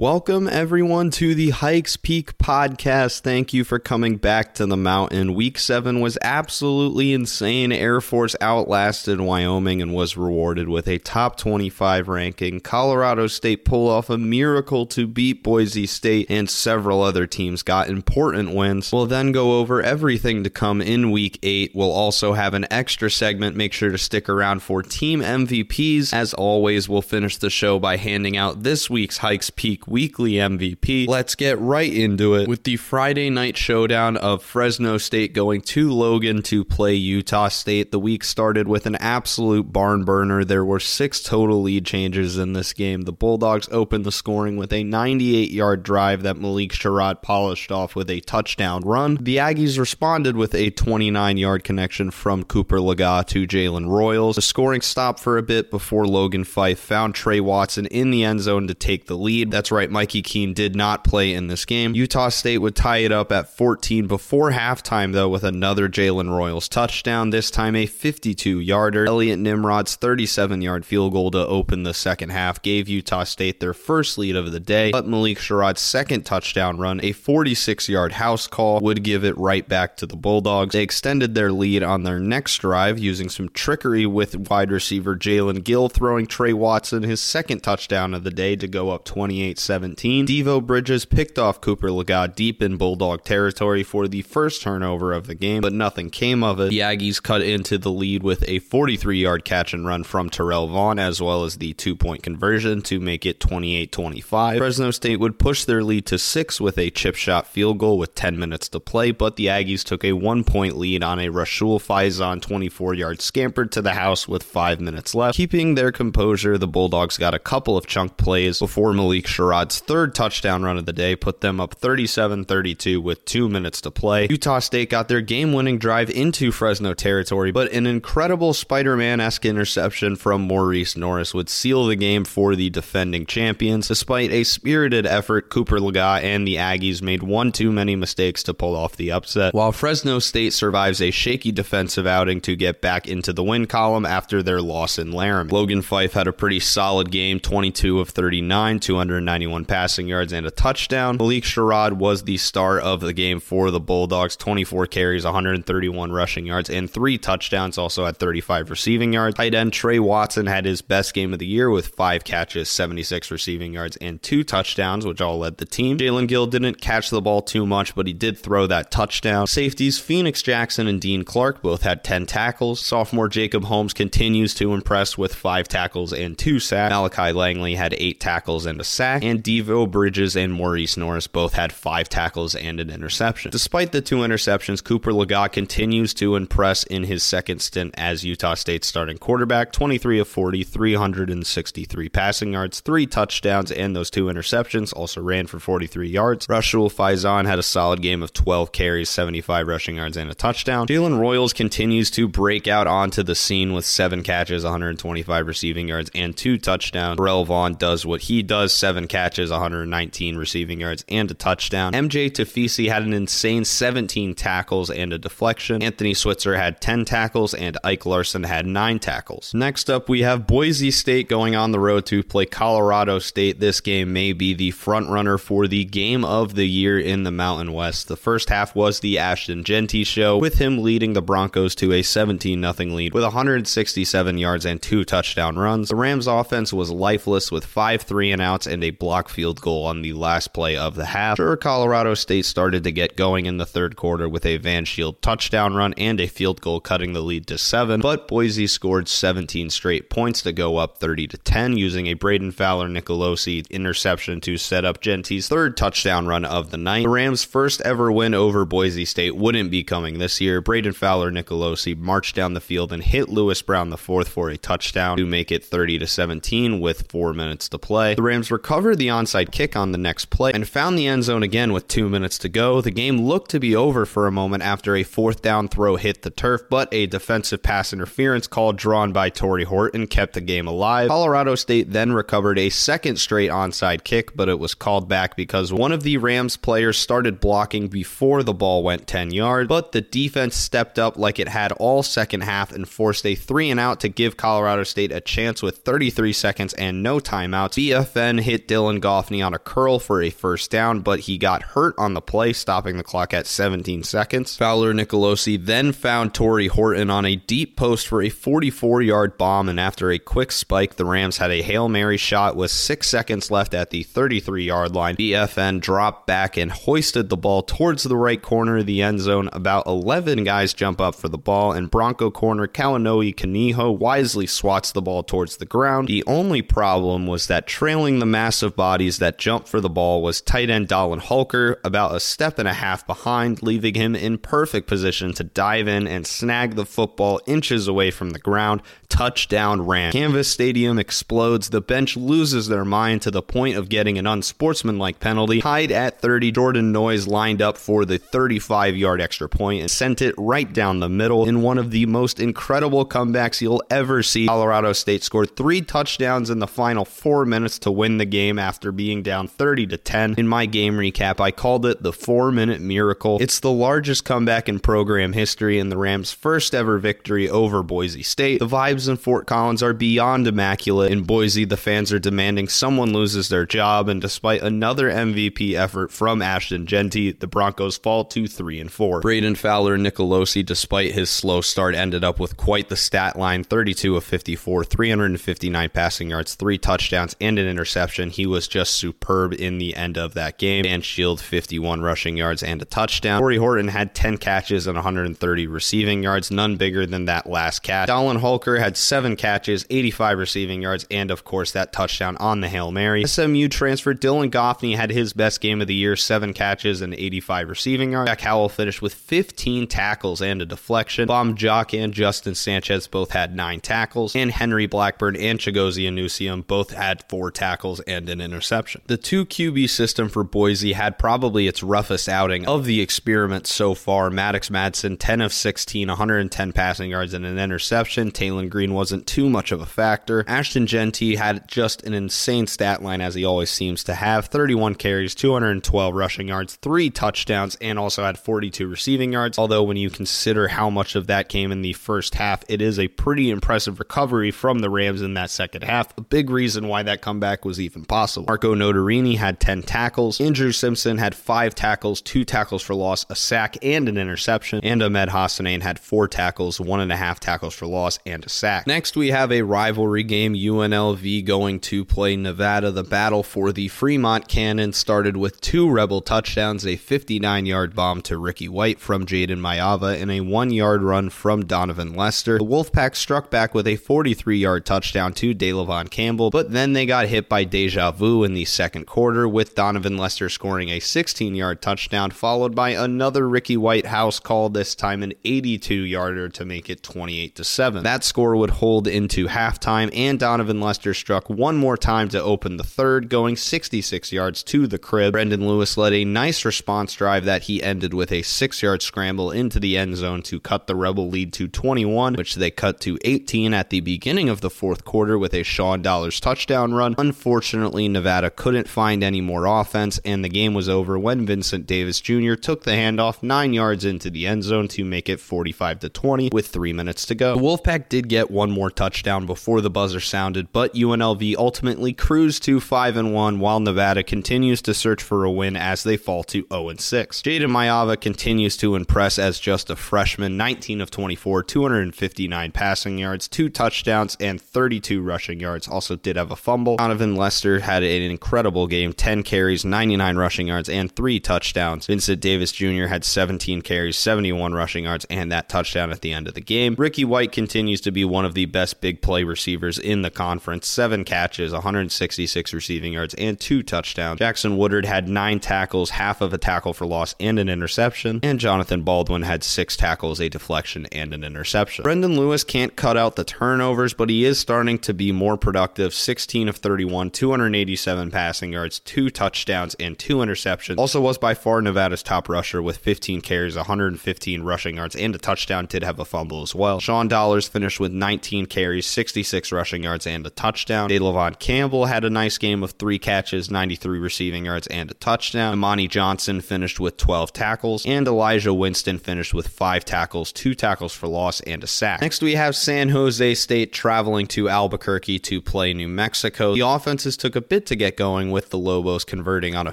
Welcome, everyone, to the Hikes Peak podcast. Thank you for coming back to the mountain. Week seven was absolutely insane. Air Force outlasted Wyoming and was rewarded with a top 25 ranking. Colorado State pulled off a miracle to beat Boise State, and several other teams got important wins. We'll then go over everything to come in week eight. We'll also have an extra segment. Make sure to stick around for team MVPs. As always, we'll finish the show by handing out this week's Hikes Peak weekly MVP. Let's get right into it with the Friday night showdown of Fresno State going to Logan to play Utah State. The week started with an absolute barn burner. There were six total lead changes in this game. The Bulldogs opened the scoring with a 98 yard drive that Malik Sherrod polished off with a touchdown run. The Aggies responded with a 29 yard connection from Cooper Legas to Jalen Royals. The scoring stopped for a bit before Logan Fife found Trey Watson in the end zone to take the lead. That's right right, Mikey Keene did not play in this game. Utah State would tie it up at 14 before halftime, though, with another Jalen Royals touchdown, this time a 52 yarder. Elliot Nimrod's 37 yard field goal to open the second half gave Utah State their first lead of the day, but Malik Sherrod's second touchdown run, a 46 yard house call, would give it right back to the Bulldogs. They extended their lead on their next drive using some trickery with wide receiver Jalen Gill throwing Trey Watson his second touchdown of the day to go up 28 17. Devo Bridges picked off Cooper Legas deep in Bulldog territory for the first turnover of the game, but nothing came of it. The Aggies cut into the lead with a 43 yard catch and run from Terrell Vaughn, as well as the two point conversion to make it 28 25. Fresno State would push their lead to six with a chip shot field goal with 10 minutes to play, but the Aggies took a one point lead on a Rashul Faison 24 yard scamper to the house with five minutes left. Keeping their composure, the Bulldogs got a couple of chunk plays before Malik Sherrod Third touchdown run of the day put them up 37 32 with two minutes to play. Utah State got their game winning drive into Fresno territory, but an incredible Spider Man esque interception from Maurice Norris would seal the game for the defending champions. Despite a spirited effort, Cooper Legas and the Aggies made one too many mistakes to pull off the upset. While Fresno State survives a shaky defensive outing to get back into the win column after their loss in Laramie. Logan Fife had a pretty solid game 22 of 39, 291 21 passing yards and a touchdown. Malik Sherrod was the star of the game for the Bulldogs 24 carries, 131 rushing yards, and three touchdowns. Also had 35 receiving yards. Tight end Trey Watson had his best game of the year with five catches, 76 receiving yards, and two touchdowns, which all led the team. Jalen Gill didn't catch the ball too much, but he did throw that touchdown. Safeties Phoenix Jackson and Dean Clark both had 10 tackles. Sophomore Jacob Holmes continues to impress with five tackles and two sacks. Malachi Langley had eight tackles and a sack. Devo Bridges and Maurice Norris both had five tackles and an interception. Despite the two interceptions, Cooper Legas continues to impress in his second stint as Utah State's starting quarterback 23 of 40, 363 passing yards, three touchdowns, and those two interceptions. Also ran for 43 yards. Rashul Faison had a solid game of 12 carries, 75 rushing yards, and a touchdown. Jalen Royals continues to break out onto the scene with seven catches, 125 receiving yards, and two touchdowns. Terrell Vaughn does what he does, seven catches catches, 119 receiving yards, and a touchdown. MJ Tafisi had an insane 17 tackles and a deflection. Anthony Switzer had 10 tackles, and Ike Larsen had 9 tackles. Next up, we have Boise State going on the road to play Colorado State. This game may be the front runner for the game of the year in the Mountain West. The first half was the Ashton Jeanty show, with him leading the Broncos to a 17 0 lead with 167 yards and two touchdown runs. The Rams offense was lifeless with five three and outs and a block block field goal on the last play of the half. Sure, Colorado State started to get going in the third quarter with a Van Shield touchdown run and a field goal cutting the lead to seven, but Boise scored 17 straight points to go up 30 to 10 using a Brayden Fowler Nicolosi interception to set up Jeanty's third touchdown run of the night. The Rams' first ever win over Boise State wouldn't be coming this year. Brayden Fowler Nicolosi marched down the field and hit Louis Brown the fourth for a touchdown to make it 30 to 17 with four minutes to play. The Rams recovered the onside kick on the next play and found the end zone again with two minutes to go. The game looked to be over for a moment after a fourth down throw hit the turf, but a defensive pass interference call drawn by Tory Horton kept the game alive. Colorado State then recovered a second straight onside kick, but it was called back because one of the Rams players started blocking before the ball went 10 yards, but the defense stepped up like it had all second half and forced a three and out to give Colorado State a chance with 33 seconds and no timeouts. BFN hit Dylan Dylan Goffney on a curl for a first down, but he got hurt on the play, stopping the clock at 17 seconds. Fowler Nicolosi then found Tory Horton on a deep post for a 44 yard bomb, and after a quick spike, the Rams had a Hail Mary shot with six seconds left at the 33 yard line. BFN dropped back and hoisted the ball towards the right corner of the end zone. About 11 guys jump up for the ball, and Bronco corner Kaonohi Kaniho wisely swats the ball towards the ground. The only problem was that trailing the massive bodies that jumped for the ball was tight end Dallin Holker, about a step and a half behind, leaving him in perfect position to dive in and snag the football inches away from the ground. Touchdown ran. Canvas Stadium explodes. The bench loses their mind to the point of getting an unsportsmanlike penalty. Tied at 30, Jordan Noyes lined up for the 35 yard extra point and sent it right down the middle in one of the most incredible comebacks you'll ever see. Colorado State scored three touchdowns in the final four minutes to win the game after being down 30 to 10. In my game recap, I called it the four minute miracle. It's the largest comeback in program history and the Rams' first ever victory over Boise State. The vibes in Fort Collins are beyond immaculate. In Boise, the fans are demanding someone loses their job, and despite another MVP effort from Ashton Jeanty, the Broncos fall to 3 and 4. Brayden Fowler Nicolosi, despite his slow start, ended up with quite the stat line 32 of 54, 359 passing yards, three touchdowns, and an interception. He was just superb in the end of that game. And Shield 51 rushing yards and a touchdown. Tory Horton had 10 catches and 130 receiving yards, none bigger than that last catch. Dallin Holker had seven catches, 85 receiving yards, and of course that touchdown on the Hail Mary. SMU transfer Dylan Goffney had his best game of the year, seven catches and 85 receiving yards. Jack Howell finished with 15 tackles and a deflection. Buom Jock and Justin Sanchez both had nine tackles, and Henry Blackburn and Chigozie Anusiem both had four tackles and an interception. The two QB system for Boise had probably its roughest outing of the experiment so far. Maddux Madsen, 10 of 16, 110 passing yards and an interception. Taylen Green wasn't too much of a factor. Ashton Jeanty had just an insane stat line as he always seems to have 31 carries, 212 rushing yards, three touchdowns, and also had 42 receiving yards. Although, when you consider how much of that came in the first half, it is a pretty impressive recovery from the Rams in that second half. A big reason why that comeback was even possible. Marco Notarainni had 10 tackles. Andrew Simpson had five tackles, two tackles for loss, a sack, and an interception. And Ahmed Hassanein had four tackles, one and a half tackles for loss, and a sack. Next, we have a rivalry game UNLV going to play Nevada. The battle for the Fremont Cannon started with two Rebel touchdowns, a 59 yard bomb to Ricky White from Jaden Maiava and a one yard run from Donavyn Lester. The Wolfpack struck back with a 43 yard touchdown to Delavon Campbell, but then they got hit by deja vu in the second quarter, with Donavyn Lester scoring a 16 yard touchdown, followed by another Ricky White house call, this time an 82 yarder to make it 28 to 7. That score would hold into halftime, and Donavyn Lester struck one more time to open the third, going 66 yards to the crib. Brendan Lewis led a nice response drive that he ended with a six yard scramble into the end zone to cut the Rebel lead to 21, which they cut to 18 at the beginning of the fourth quarter with a Sean Dollars touchdown run. Unfortunately, Nevada couldn't find any more offense, and the game was over when Vincent Davis Jr. took the handoff nine yards into the end zone to make it 45 to 20 with three minutes to go. The Wolfpack did get one more touchdown before the buzzer sounded, but UNLV ultimately cruised to 5 and 1 while Nevada continues to search for a win as they fall to 0 and 6. Jaden Maiava continues to impress as just a freshman, 19 of 24, 259 passing yards, two touchdowns, and 32 rushing yards. Also did have a fumble. Donavyn Lester had an incredible game, 10 carries, 99 rushing yards, and three touchdowns. Vincent Davis Jr. had 17 carries, 71 rushing yards, and that touchdown at the end of the game. Ricky White continues to be one of the best big play receivers in the conference. Seven catches, 166 receiving yards, and two touchdowns. Jackson Woodard had nine tackles, half of a tackle for loss, and an interception. And Jonathan Baldwin had six tackles, a deflection, and an interception. Brendan Lewis can't cut out the turnovers, but he is starting to be more productive. 16 of 31, 287 passing yards, two touchdowns, and two interceptions. Also was by far Nevada's top rusher with 15 carries, 115 rushing yards, and a touchdown. Did have a fumble as well. Sean Dollars finished with 19 carries, 66 rushing yards, and a touchdown. De'Lavon Campbell had a nice game of three catches, 93 receiving yards, and a touchdown. Emany Johnson finished with 12 tackles, and Elijah Winston finished with five tackles, two tackles for loss, and a sack. Next, we have San Jose State traveling to Albuquerque to play New Mexico. The offenses took a bit to get going with the Lobos converting on a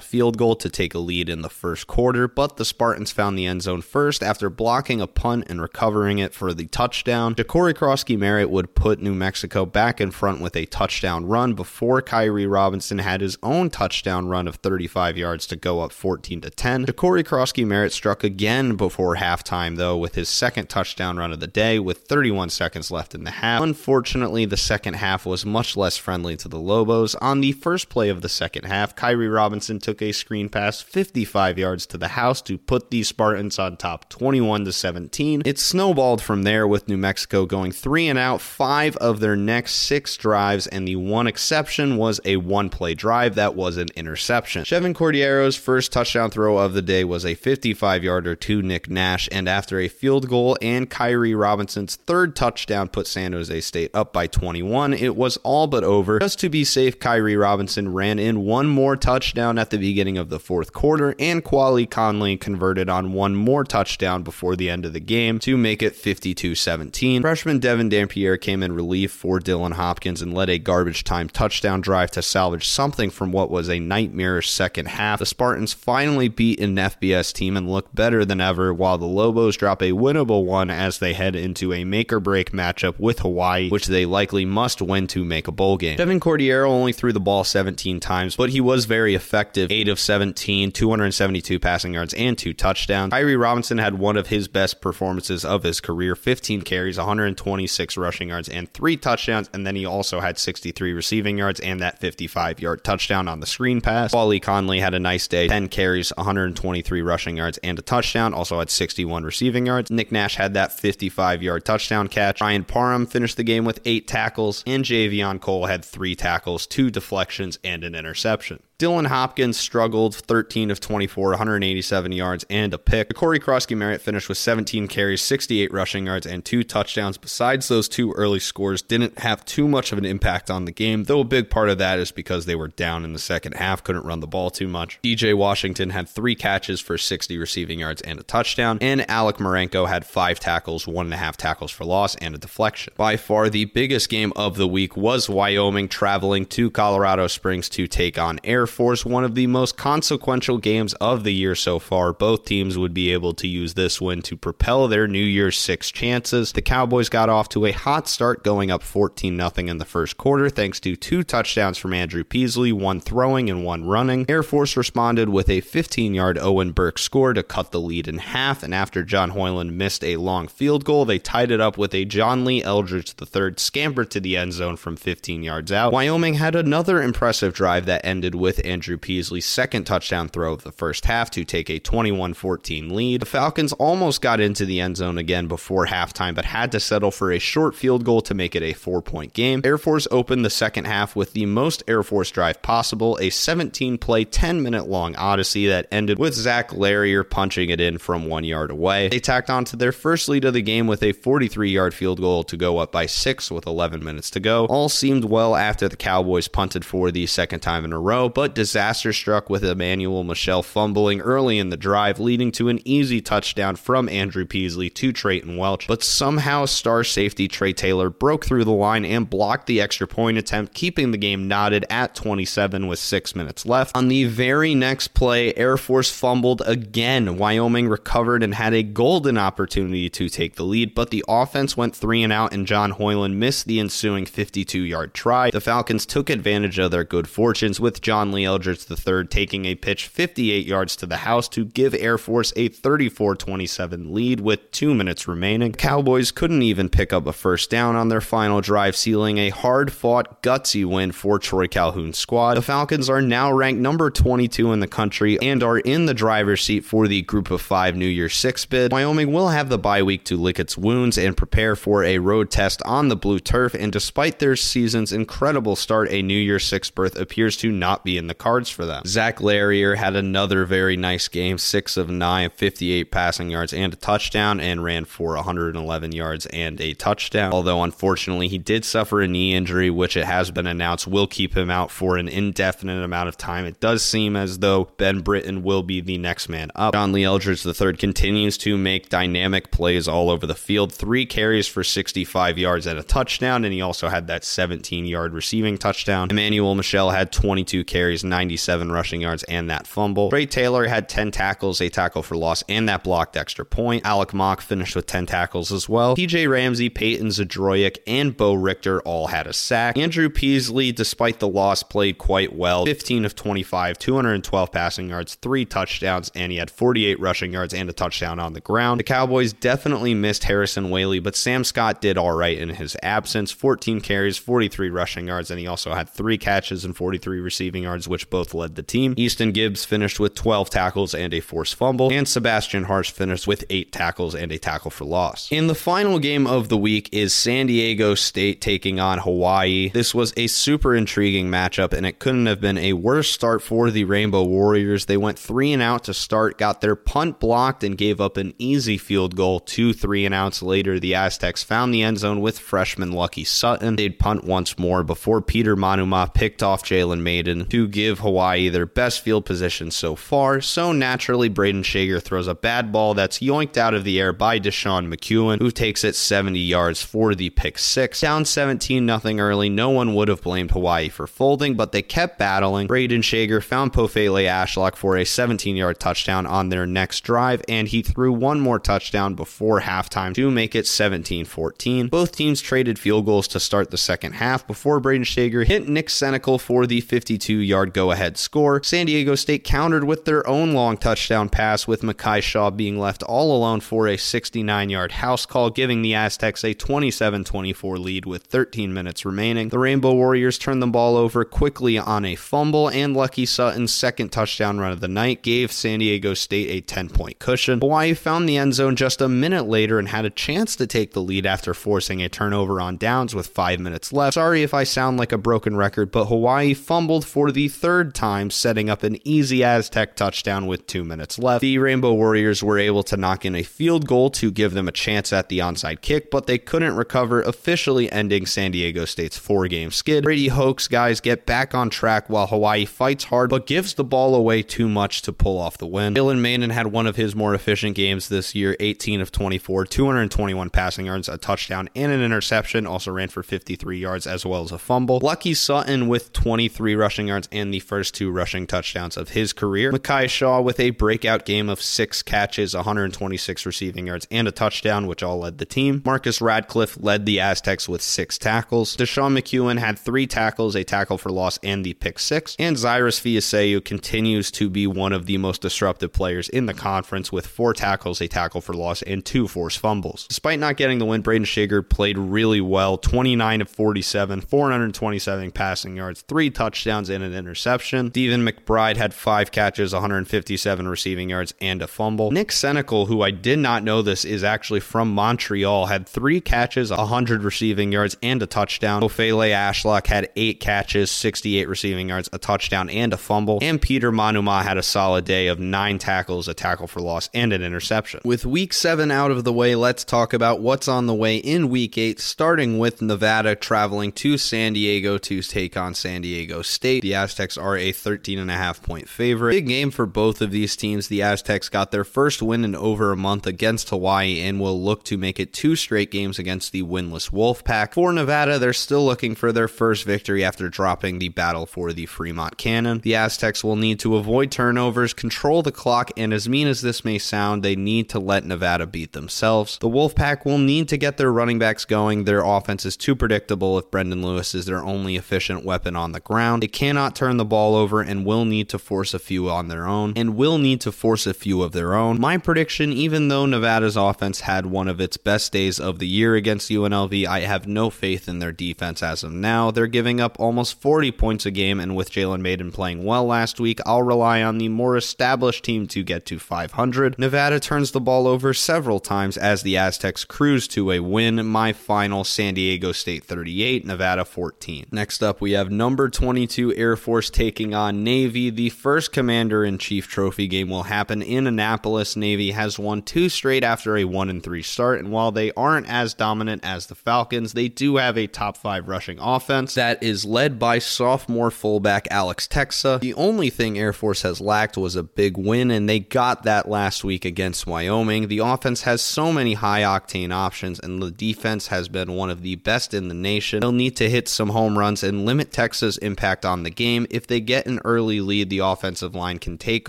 field goal to take a lead in the first quarter, but the Spartans found the end zone first after blocking a punt and recovering it for the touchdown. Ja'Cory Croskey Merritt would put New Mexico back in front with a touchdown run before Kairee Robinson had his own touchdown run of 35 yards to go up 14 to 10. Corey Croskey Merritt struck again before halftime though with his second touchdown run of the day with 31 seconds left in the half. Unfortunately, the second half was much less friendly to the Lobos. On the first play of the second half, Kairee Robinson took a screen pass 55 yards to the house to put the Spartans on top 21 to 17. It snowballed from there with New Mexico going 3 out five of their next six drives, and the one exception was a one play drive that was an interception. Chevan Cordeiro's first touchdown throw of the day was a 55 yarder to Nick Nash, and after a field goal and Kairee Robinson's third touchdown put San Jose State up by 21, it was all but over. Just to be safe, Kairee Robinson ran in one more touchdown at the beginning of the fourth quarter, and Quali Conley converted on one more touchdown before the end of the game to make it 52 17. Freshman Devin Dampier came in relief for Dylan Hopkins and led a garbage time touchdown drive to salvage something from what was a nightmarish second half. The Spartans finally beat an FBS team and look better than ever, while the Lobos drop a winnable one as they head into a make or break matchup with Hawaii, which they likely must win to make a bowl game. Chevan Cordeiro only threw the ball 17 times, but he was very effective 8 of 17, 272 passing yards, and two touchdowns. Kairee Robinson had one of his best performances of his career 15 carries, 126 rushing yards, and three touchdowns, and then he also had 63 receiving yards and that 55 yard touchdown on the screen pass. Quali Conley had a nice day 10 carries, 123 rushing yards, and a touchdown, also had 61 receiving yards. Nick Nash had that 55 yard touchdown catch. Ryan Parham finished the game with eight tackles, and Javion Cole had three tackles, two deflections, and an interception. Dylan Hopkins struggled 13 of 24, 187 yards and a pick. Corey Croskey Merritt finished with 17 carries, 68 rushing yards, and two touchdowns. Besides those two early scores, didn't have too much of an impact on the game, though a big part of that is because they were down in the second half, couldn't run the ball too much. DJ Washington had three catches for 60 receiving yards and a touchdown, and Alec Marenko had five tackles, one and a half tackles for loss, and a deflection. By far, the biggest game of the week was Wyoming traveling to Colorado Springs to take on Air Force, one of the most consequential games of the year so far. Both teams would be able to use this win to propel their New Year's Six chances. The Cowboys got off to a hot start, going up 14 0 in the first quarter, thanks to two touchdowns from Andrew Peasley, one throwing and one running. Air Force responded with a 15 yard Owen Burke score to cut the lead in half, and after John Hoyland missed a long field goal, they tied it up with a John Lee Eldridge III scamper to the end zone from 15 yards out. Wyoming had another impressive drive that ended with Andrew Peasley's second touchdown throw of the first half to take a 21 14 lead. The Falcons almost got into the end zone again before halftime, but had to settle for a short field goal to make it a four point game. Air Force opened the second half with the most Air Force drive possible, a 17 play, 10 minute long odyssey that ended with Zach Larrier punching it in from one yard away. They tacked on to their first lead of the game with a 43 yard field goal to go up by six with 11 minutes to go. All seemed well after the Cowboys punted for the second time in a row, but disaster struck with Emmanuel Michel fumbling early in the drive, leading to an easy touchdown from Andrew Peasley to Treyton Welch. But somehow, star safety Trey Taylor broke through the line and blocked the extra point attempt, keeping the game knotted at 27 with six minutes left. On the very next play, Air Force fumbled again. Wyoming recovered and had a golden opportunity to take the lead, but the offense went three and out, and John Hoyland missed the ensuing 52 yard try. The Falcons took advantage of their good fortunes with John Lee Eldridge III taking a pitch 58 yards to the house to give Air Force a 34 27 lead with two minutes remaining. Cowboys couldn't even pick up a first down on their final drive, sealing a hard fought, gutsy win for Troy Calhoun's squad. The Falcons are now ranked number 22 in the country and are in the driver's seat for the Group of Five New Year's Six bid. Wyoming will have the bye week to lick its wounds and prepare for a road test on the blue turf, and despite their season's incredible start, a New Year's Six berth appears to not be in the cards for them. Zach Larrier had another very nice game, 6 of 9, 58 passing yards and a touchdown, and ran for 111 yards and a touchdown. Although, unfortunately, he did suffer a knee injury, which it has been announced will keep him out for an indefinite amount of time. It does seem as though Ben Britton will be the next man up. John Lee Eldridge III continues to make dynamic plays all over the field. Three carries for 65 yards and a touchdown, and he also had that 17 yard receiving touchdown. Emmanuel Michel had 22 carries, 97 rushing yards, and that fumble. Trey Taylor had 10 tackles, a tackle for loss, and that blocked extra point. Alec Mock finished with 10 tackles as well. TJ Ramsey, Peyton Zdroik, and Bo Richter all had a sack. Andrew Peasley, despite the loss, played quite well 15 of 25, 212 passing yards, three touchdowns, and he had 48 rushing yards and a touchdown on the ground. The Cowboys definitely missed Harrison Waylee, but Sam Scott did all right in his absence 14 carries, 43 rushing yards, and he also had three catches and 43 receiving yards, which both led the team. Easton Gibbs finished with 12 tackles and a forced fumble, and Sebastian Harsh finished with eight tackles and a tackle for loss. In the final game of the week is San Diego State taking on Hawaii. This was a super intriguing matchup, and it couldn't have been a worse start for the Rainbow Warriors. They went three and out to start, got their punt blocked, and gave up an easy field goal. Two three and outs later, the Aztecs found the end zone with freshman Lucky Sutton. They'd punt once more before Peter Manuma picked off Jalen Mayden give Hawaii their best field position so far. So naturally, Braden Schager throws a bad ball that's yoinked out of the air by Deshaun McEwen, who takes it 70 yards for the pick six. Down 17 nothing early, no one would have blamed Hawaii for folding, but they kept battling. Braden Schager found Pofele Ashlock for a 17 yard touchdown on their next drive, and he threw one more touchdown before halftime to make it 17 14. Both teams traded field goals to start the second half before Braden Schager hit Nick Cenacle for the 52 yard go ahead score. San Diego State countered with their own long touchdown pass, with Mekhi Shaw being left all alone for a 69 yard house call, giving the Aztecs a 27 24 lead with 13 minutes remaining. The Rainbow Warriors turned the ball over quickly on a fumble, and Lucky Sutton's second touchdown run of the night gave San Diego State a 10 point cushion. Hawaii found the end zone just a minute later and had a chance to take the lead after forcing a turnover on downs with five minutes left. Sorry if I sound like a broken record, but Hawaii fumbled for the third time, setting up an easy Aztec touchdown with two minutes left. The Rainbow Warriors were able to knock in a field goal to give them a chance at the onside kick, but they couldn't recover, officially ending San Diego State's four game skid. Brady Hoke's guys get back on track while Hawaii fights hard but gives the ball away too much to pull off the win. Dylan Mayden had one of his more efficient games this year 18 of 24, 221 passing yards, a touchdown, and an interception. Also ran for 53 yards as well as a fumble. Lucky Sutton with 23 rushing yards and the first two rushing touchdowns of his career. Mekhi Shaw with a breakout game of six catches, 126 receiving yards, and a touchdown, which all led the team. Marcus Radcliffe led the Aztecs with six tackles. Deshaun McEwen had three tackles, a tackle for loss, and the pick six. And Zyrus Fiaseu continues to be one of the most disruptive players in the conference with four tackles, a tackle for loss, and two forced fumbles. Despite not getting the win, Braden Schager played really well 29 of 47, 427 passing yards, three touchdowns, and an interception. Stephen McBride had five catches, 157 receiving yards, and a fumble. Nick Cenacle, who I did not know this is actually from Montreal, had three catches, 100 receiving yards, and a touchdown. Ofele Ashlock had eight catches, 68 receiving yards, a touchdown, and a fumble. And Peter Manuma had a solid day of nine tackles, a tackle for loss, and an interception. With week seven out of the way, let's talk about what's on the way in week eight, starting with Nevada traveling to San Diego to take on San Diego State. The Aztecs are a 13 and a half point favorite. Big game for both of these teams. The Aztecs got their first win in over a month against Hawaii and will look to make it two straight games against the winless Wolfpack. For Nevada, they're still looking for their first victory after dropping the battle for the Fremont Cannon. The Aztecs will need to avoid turnovers, control the clock, and as mean as this may sound, they need to let Nevada beat themselves. The Wolfpack will need to get their running backs going. Their offense is too predictable if Brendan Lewis is their only efficient weapon on the ground. They cannot turn the ball over and will need to force a few on their own, and will need to force a few of their own. My prediction, even though Nevada's offense had one of its best days of the year against UNLV, I have no faith in their defense as of now. They're giving up almost 40 points a game, and with Jalen Mayden playing well last week, I'll rely on the more established team to get to 500. Nevada turns the ball over several times as the Aztecs cruise to a win. My final San Diego State 38, Nevada 14. Next up, we have number 22 Air Force. Force taking on Navy. The first Commander in Chief trophy game will happen in Annapolis. Navy has won two straight after a 1 and 3 start, and while they aren't as dominant as the Falcons, they do have a top 5 rushing offense that is led by sophomore fullback Alex Texa. The only thing Air Force has lacked was a big win, and they got that last week against Wyoming. The offense has so many high octane options, and the defense has been one of the best in the nation. They'll need to hit some home runs and limit Texas' impact on the game. If they get an early lead, the offensive line can take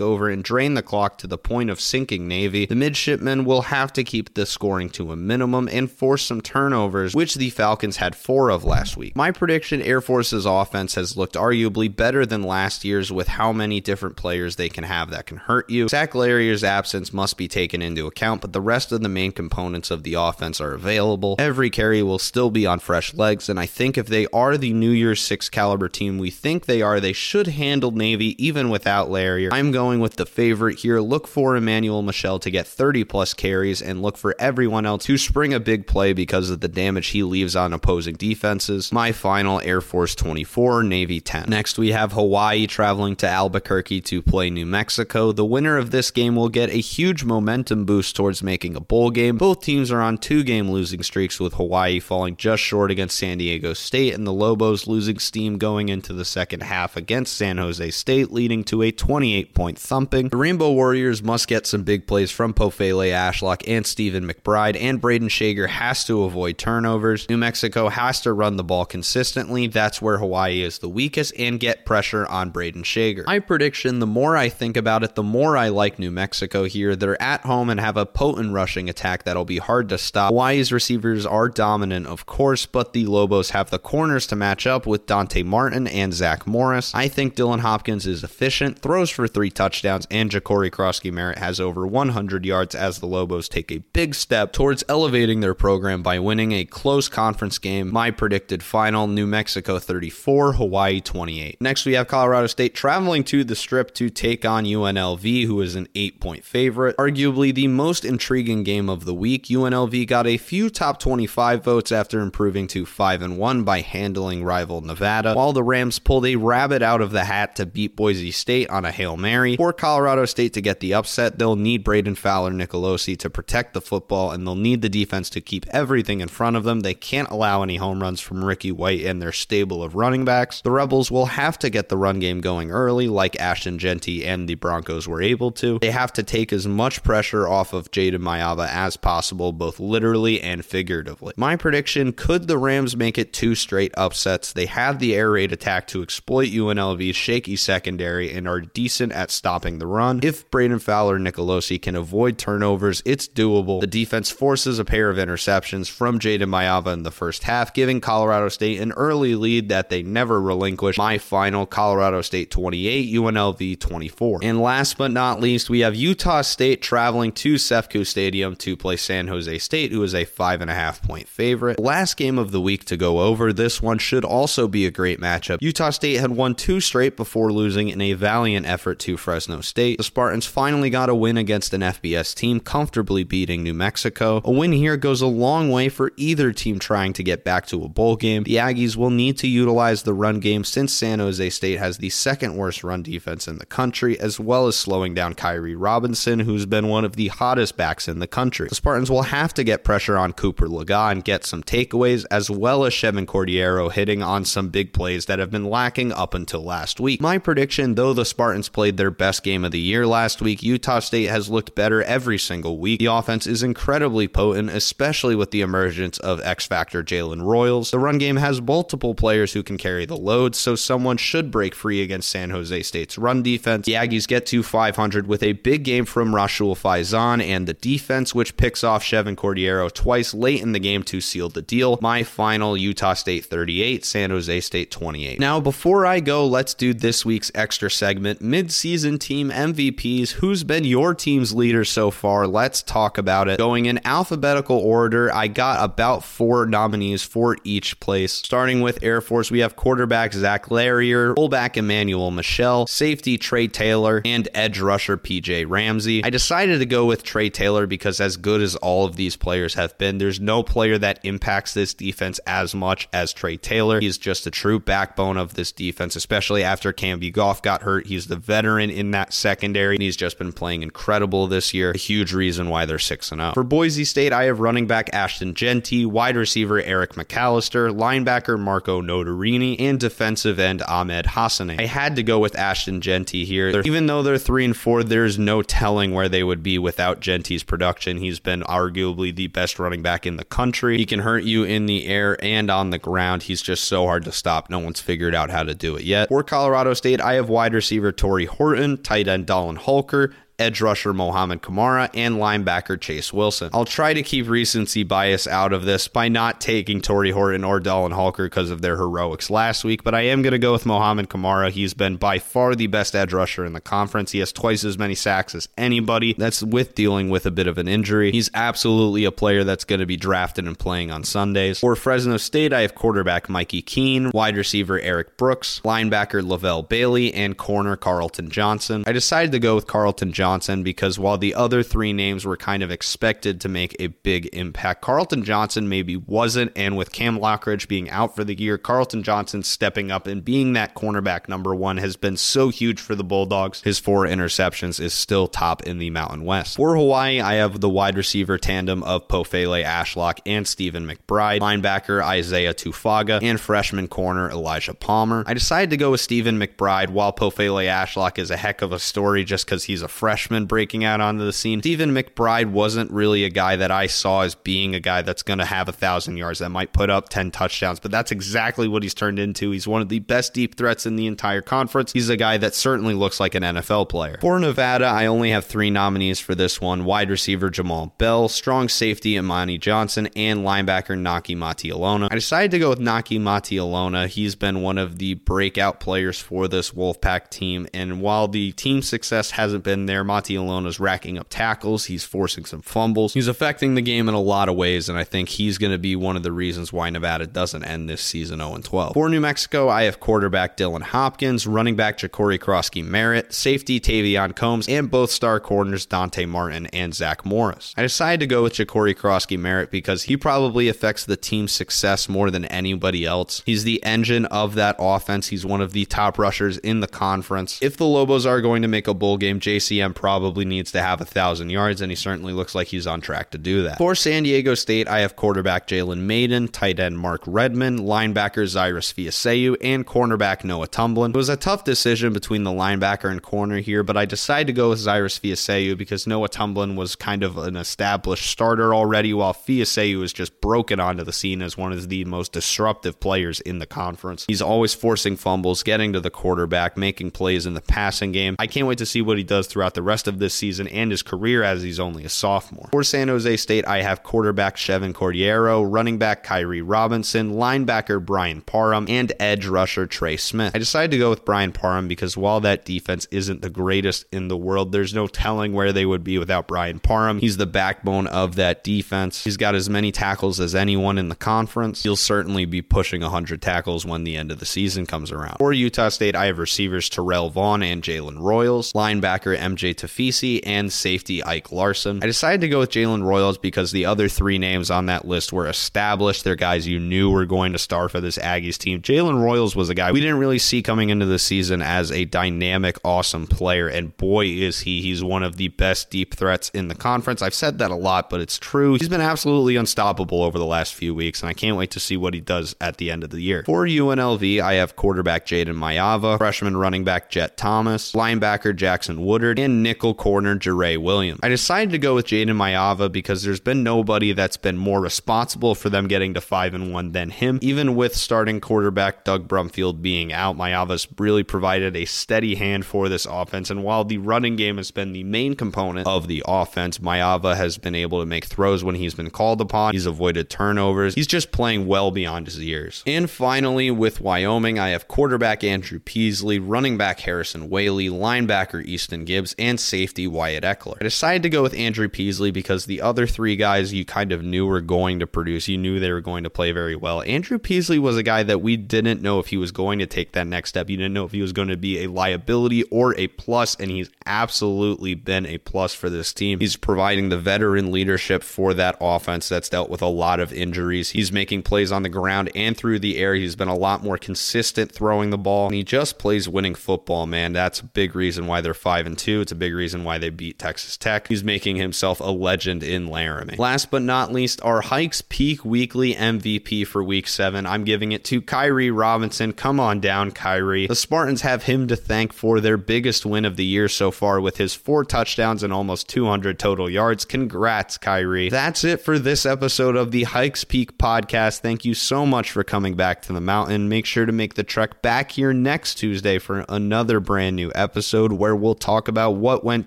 over and drain the clock to the point of sinking Navy. The midshipmen will have to keep the scoring to a minimum and force some turnovers, which the Falcons had four of last week. My prediction Air Force's offense has looked arguably better than last year's with how many different players they can have that can hurt you. Zach Larrier's absence must be taken into account, but the rest of the main components of the offense are available. Every carry will still be on fresh legs, and I think if they are the New Year's Six caliber team we think they are, they should handle Navy even without Larrier. I'm going with the favorite here. Look for Emmanuel Michel to get 30 plus carries and look for everyone else to spring a big play because of the damage he leaves on opposing defenses. My final Air Force 24, Navy 10. Next, we have Hawaii traveling to Albuquerque to play New Mexico. The winner of this game will get a huge momentum boost towards making a bowl game. Both teams are on two game losing streaks, with Hawaii falling just short against San Diego State and the Lobos losing steam going into the second half against San Jose State, leading to a 28 point thumping. The Rainbow Warriors must get some big plays from Pofele Ashlock and Stephen McBride, and Braden Schager has to avoid turnovers. New Mexico has to run the ball consistently. That's where Hawaii is the weakest, and get pressure on Braden Schager. My prediction the more I think about it, the more I like New Mexico here. They're at home and have a potent rushing attack that'll be hard to stop. Hawaii's receivers are dominant, of course, but the Lobos have the corners to match up with Dante Martin and Zach Morris. I think Dylan Hopkins is efficient, throws for three touchdowns, and JaCorey Croskey Merritt has over 100 yards as the Lobos take a big step towards elevating their program by winning a close conference game. My predicted final New Mexico 34, Hawaii 28. Next, we have Colorado State traveling to the strip to take on UNLV, who is an eight point favorite. Arguably the most intriguing game of the week. UNLV got a few top 25 votes after improving to 5 and 1 by handling rival Nevada, while the Rams pulled a rabbit out of the hat to beat Boise State on a Hail Mary. For Colorado State to get the upset, they'll need Brayden Fowler Nicolosi to protect the football, and they'll need the defense to keep everything in front of them. They can't allow any home runs from Ricky White and their stable of running backs. The Rebels will have to get the run game going early, like Ashton Jeanty and the Broncos were able to. They have to take as much pressure off of Jaden Maiava as possible, both literally and figuratively. My prediction could the Rams make it two straight upsets? They have the air raid attack to exploit UNLV's shaky secondary and are decent at stopping the run. If Brayden Fowler Nicolosi can avoid turnovers, it's doable. The defense forces a pair of interceptions from Jaden Maiava in the first half, giving Colorado State an early lead that they never relinquish. My final Colorado State 28, UNLV 24. And last but not least, we have Utah State traveling to CEFCU Stadium to play San Jose State, who is a five and a half point favorite. Last game of the week to go over. This one should also be a great matchup. Utah State had won two straight before losing in a valiant effort to Fresno State. The Spartans finally got a win against an FBS team, comfortably beating New Mexico. A win here goes a long way for either team trying to get back to a bowl game. The Aggies will need to utilize the run game since San Jose State has the second worst run defense in the country, as well as slowing down Kairee Robinson, who's been one of the hottest backs in the country. The Spartans will have to get pressure on Cooper Legas and get some takeaways, as well as Chevan Cordeiro hitting on some big plays that have been lacking up until last week. My prediction, though the Spartans played their best game of the year last week, Utah State has looked better every single week. The offense is incredibly potent, especially with the emergence of X Factor Jalen Royals. The run game has multiple players who can carry the load, so someone should break free against San Jose State's run defense. The Aggies get to 500 with a big game from Rashul Faison and the defense, which picks off Chevan Cordeiro twice late in the game to seal the deal. My final Utah State 38, San Jose State 28. Now, before I go, let's do this week's extra segment mid-season team MVPs. Who's been your team's leader so far? Let's talk about it. Going in alphabetical order, I got about four nominees for each place. Starting with Air Force, we have quarterback Zach Larrier, fullback Emmanuel Michel, safety Trey Taylor, and edge rusher PJ Ramsey. I decided to go with Trey Taylor because, as good as all of these players have been, there's no player that impacts this defense as much as Trey Taylor. He's just a true backbone of this defense defense, especially after Cambie Goff got hurt. He's the veteran in that secondary, and he's just been playing incredible this year. A huge reason why they're 6 0. For Boise State, I have running back Ashton Jeanty, wide receiver Eric McAllister, linebacker Marco Notarainni, and defensive end Ahmed Hassane. I had to go with Ashton Jeanty here. They're, even though they're 3 and 4, there's no telling where they would be without Jeanty's production. He's been arguably the best running back in the country. He can hurt you in the air and on the ground. He's just so hard to stop. No one's figured out how to do it yet. For Colorado State, I have wide receiver Tory Horton, tight end Dallin Holker, edge rusher Mohamed Kamara, and linebacker Chase Wilson. I'll try to keep recency bias out of this by not taking Tory Horton or Dallin Holker because of their heroics last week, but I am going to go with Mohamed Kamara. He's been by far the best edge rusher in the conference. He has twice as many sacks as anybody. That's with dealing with a bit of an injury. He's absolutely a player that's going to be drafted and playing on Sundays. For Fresno State, I have quarterback Mikey Keene, wide receiver Eric Brooks, linebacker Lavelle Bailey, and corner Carlton Johnson. I decided to go with Carlton Johnson Johnson because while the other three names were kind of expected to make a big impact, Carlton Johnson maybe wasn't. And with Cam Lockridge being out for the year, Carlton Johnson stepping up and being that cornerback number one has been so huge for the Bulldogs. His four interceptions is still top in the Mountain West. For Hawaii, I have the wide receiver tandem of Pofele Ashlock and Stephen McBride, linebacker Isaiah Tufaga, and freshman corner Elijah Palmer. I decided to go with Stephen McBride while Pofele Ashlock is a heck of a story just because he's a freshman freshman breaking out onto the scene. Stephen McBride wasn't really a guy that I saw as being a guy that's going to have a thousand yards that might put up 10 touchdowns, but that's exactly what he's turned into. He's one of the best deep threats in the entire conference. He's a guy that certainly looks like an NFL player. For Nevada, I only have three nominees for this one wide receiver Jamal Bell, strong safety Emany Johnson, and linebacker Naki Mateialona. I decided to go with Naki Mateialona. He's been one of the breakout players for this Wolfpack team, and while the team success hasn't been there, Mati is racking up tackles. He's forcing some fumbles. He's affecting the game in a lot of ways, and I think he's going to be one of the reasons why Nevada doesn't end this season 0 12. For New Mexico, I have quarterback Dylan Hopkins, running back Ja'Cory Croskey Merritt, safety Tavion Combs, and both star corners Dante Martin and Zach Morris. I decided to go with Ja'Cory Croskey Merritt because he probably affects the team's success more than anybody else. He's the engine of that offense. He's one of the top rushers in the conference. If the Lobos are going to make a bowl game, JCM probably needs to have a thousand yards, and he certainly looks like he's on track to do that. For San Diego State, I have quarterback Jalen Mayden, tight end Mark Redmond, linebacker Zyrus Fiaseu, and cornerback Noah Tumblin. It was a tough decision between the linebacker and corner here, but I decided to go with Zyrus Fiaseu because Noah Tumblin was kind of an established starter already, while Fiaseu is just broken onto the scene as one of the most disruptive players in the conference. He's always forcing fumbles, getting to the quarterback, making plays in the passing game. I can't wait to see what he does throughout the rest of this season and his career as he's only a sophomore. For San Jose State, I have quarterback Chevan Cordeiro, running back Kairee Robinson, linebacker Brian Parham, and edge rusher Trey Smith. I decided to go with Brian Parham because while that defense isn't the greatest in the world, there's no telling where they would be without Brian Parham. He's the backbone of that defense. He's got as many tackles as anyone in the conference. He'll certainly be pushing 100 tackles when the end of the season comes around. For Utah State, I have receivers Terrell Vaughn and Jalen Royals, linebacker MJ Tafisi, and safety Ike Larsen. I decided to go with Jalen Royals because the other three names on that list were established. They're guys you knew were going to star for this Aggies team. Jalen Royals was a guy we didn't really see coming into the season as a dynamic, awesome player, and boy is he. He's one of the best deep threats in the conference. I've said that a lot, but it's true. He's been absolutely unstoppable over the last few weeks, and I can't wait to see what he does at the end of the year. For UNLV, I have quarterback Jaden Maiava, freshman running back Jet Thomas, linebacker Jackson Woodard, and nickel corner Jare Williams. I decided to go with Jayden Maiava because there's been nobody that's been more responsible for them getting to 5 and 1 than him. Even with starting quarterback Doug Brumfield being out, Maiava's really provided a steady hand for this offense. And while the running game has been the main component of the offense, Maiava has been able to make throws when he's been called upon. He's avoided turnovers. He's just playing well beyond his years. And finally, with Wyoming, I have quarterback Andrew Peasley, running back Harrison Waylee, linebacker Easton Gibbs, and and safety Wyatt Ekeler. I decided to go with Andrew Peasley because the other three guys you kind of knew were going to produce. You knew they were going to play very well. Andrew Peasley was a guy that we didn't know if he was going to take that next step. You didn't know if he was going to be a liability or a plus, and he's absolutely been a plus for this team. He's providing the veteran leadership for that offense that's dealt with a lot of injuries. He's making plays on the ground and through the air. He's been a lot more consistent throwing the ball, and he just plays winning football, man. That's a big reason why they're 5 and 2. It's a big reason why they beat Texas Tech. He's making himself a legend in Laramie. Last but not least, our Hikes Peak Weekly MVP for week 7. I'm giving it to Kairee Robinson. Come on down, Kairee. The Spartans have him to thank for their biggest win of the year so far with his four touchdowns and almost 200 total yards. Congrats, Kairee. That's it for this episode of the Hikes Peak podcast. Thank you so much for coming back to the mountain. Make sure to make the trek back here next Tuesday for another brand new episode where we'll talk about what went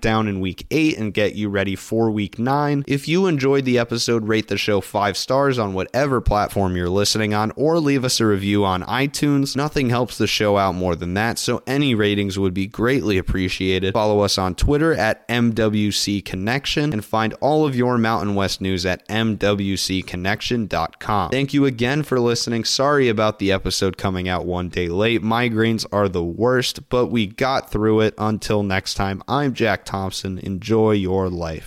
down in week 8 and get you ready for week 9. If you enjoyed the episode, rate the show 5 stars on whatever platform you're listening on or leave us a review on iTunes. Nothing helps the show out more than that, so any ratings would be greatly appreciated. Follow us on Twitter at MWC Connection and find all of your Mountain West news at MWCConnection.com. Thank you again for listening. Sorry about the episode coming out one day late. Migraines are the worst, but we got through it. Until next time, Jack Thompson. Enjoy your life.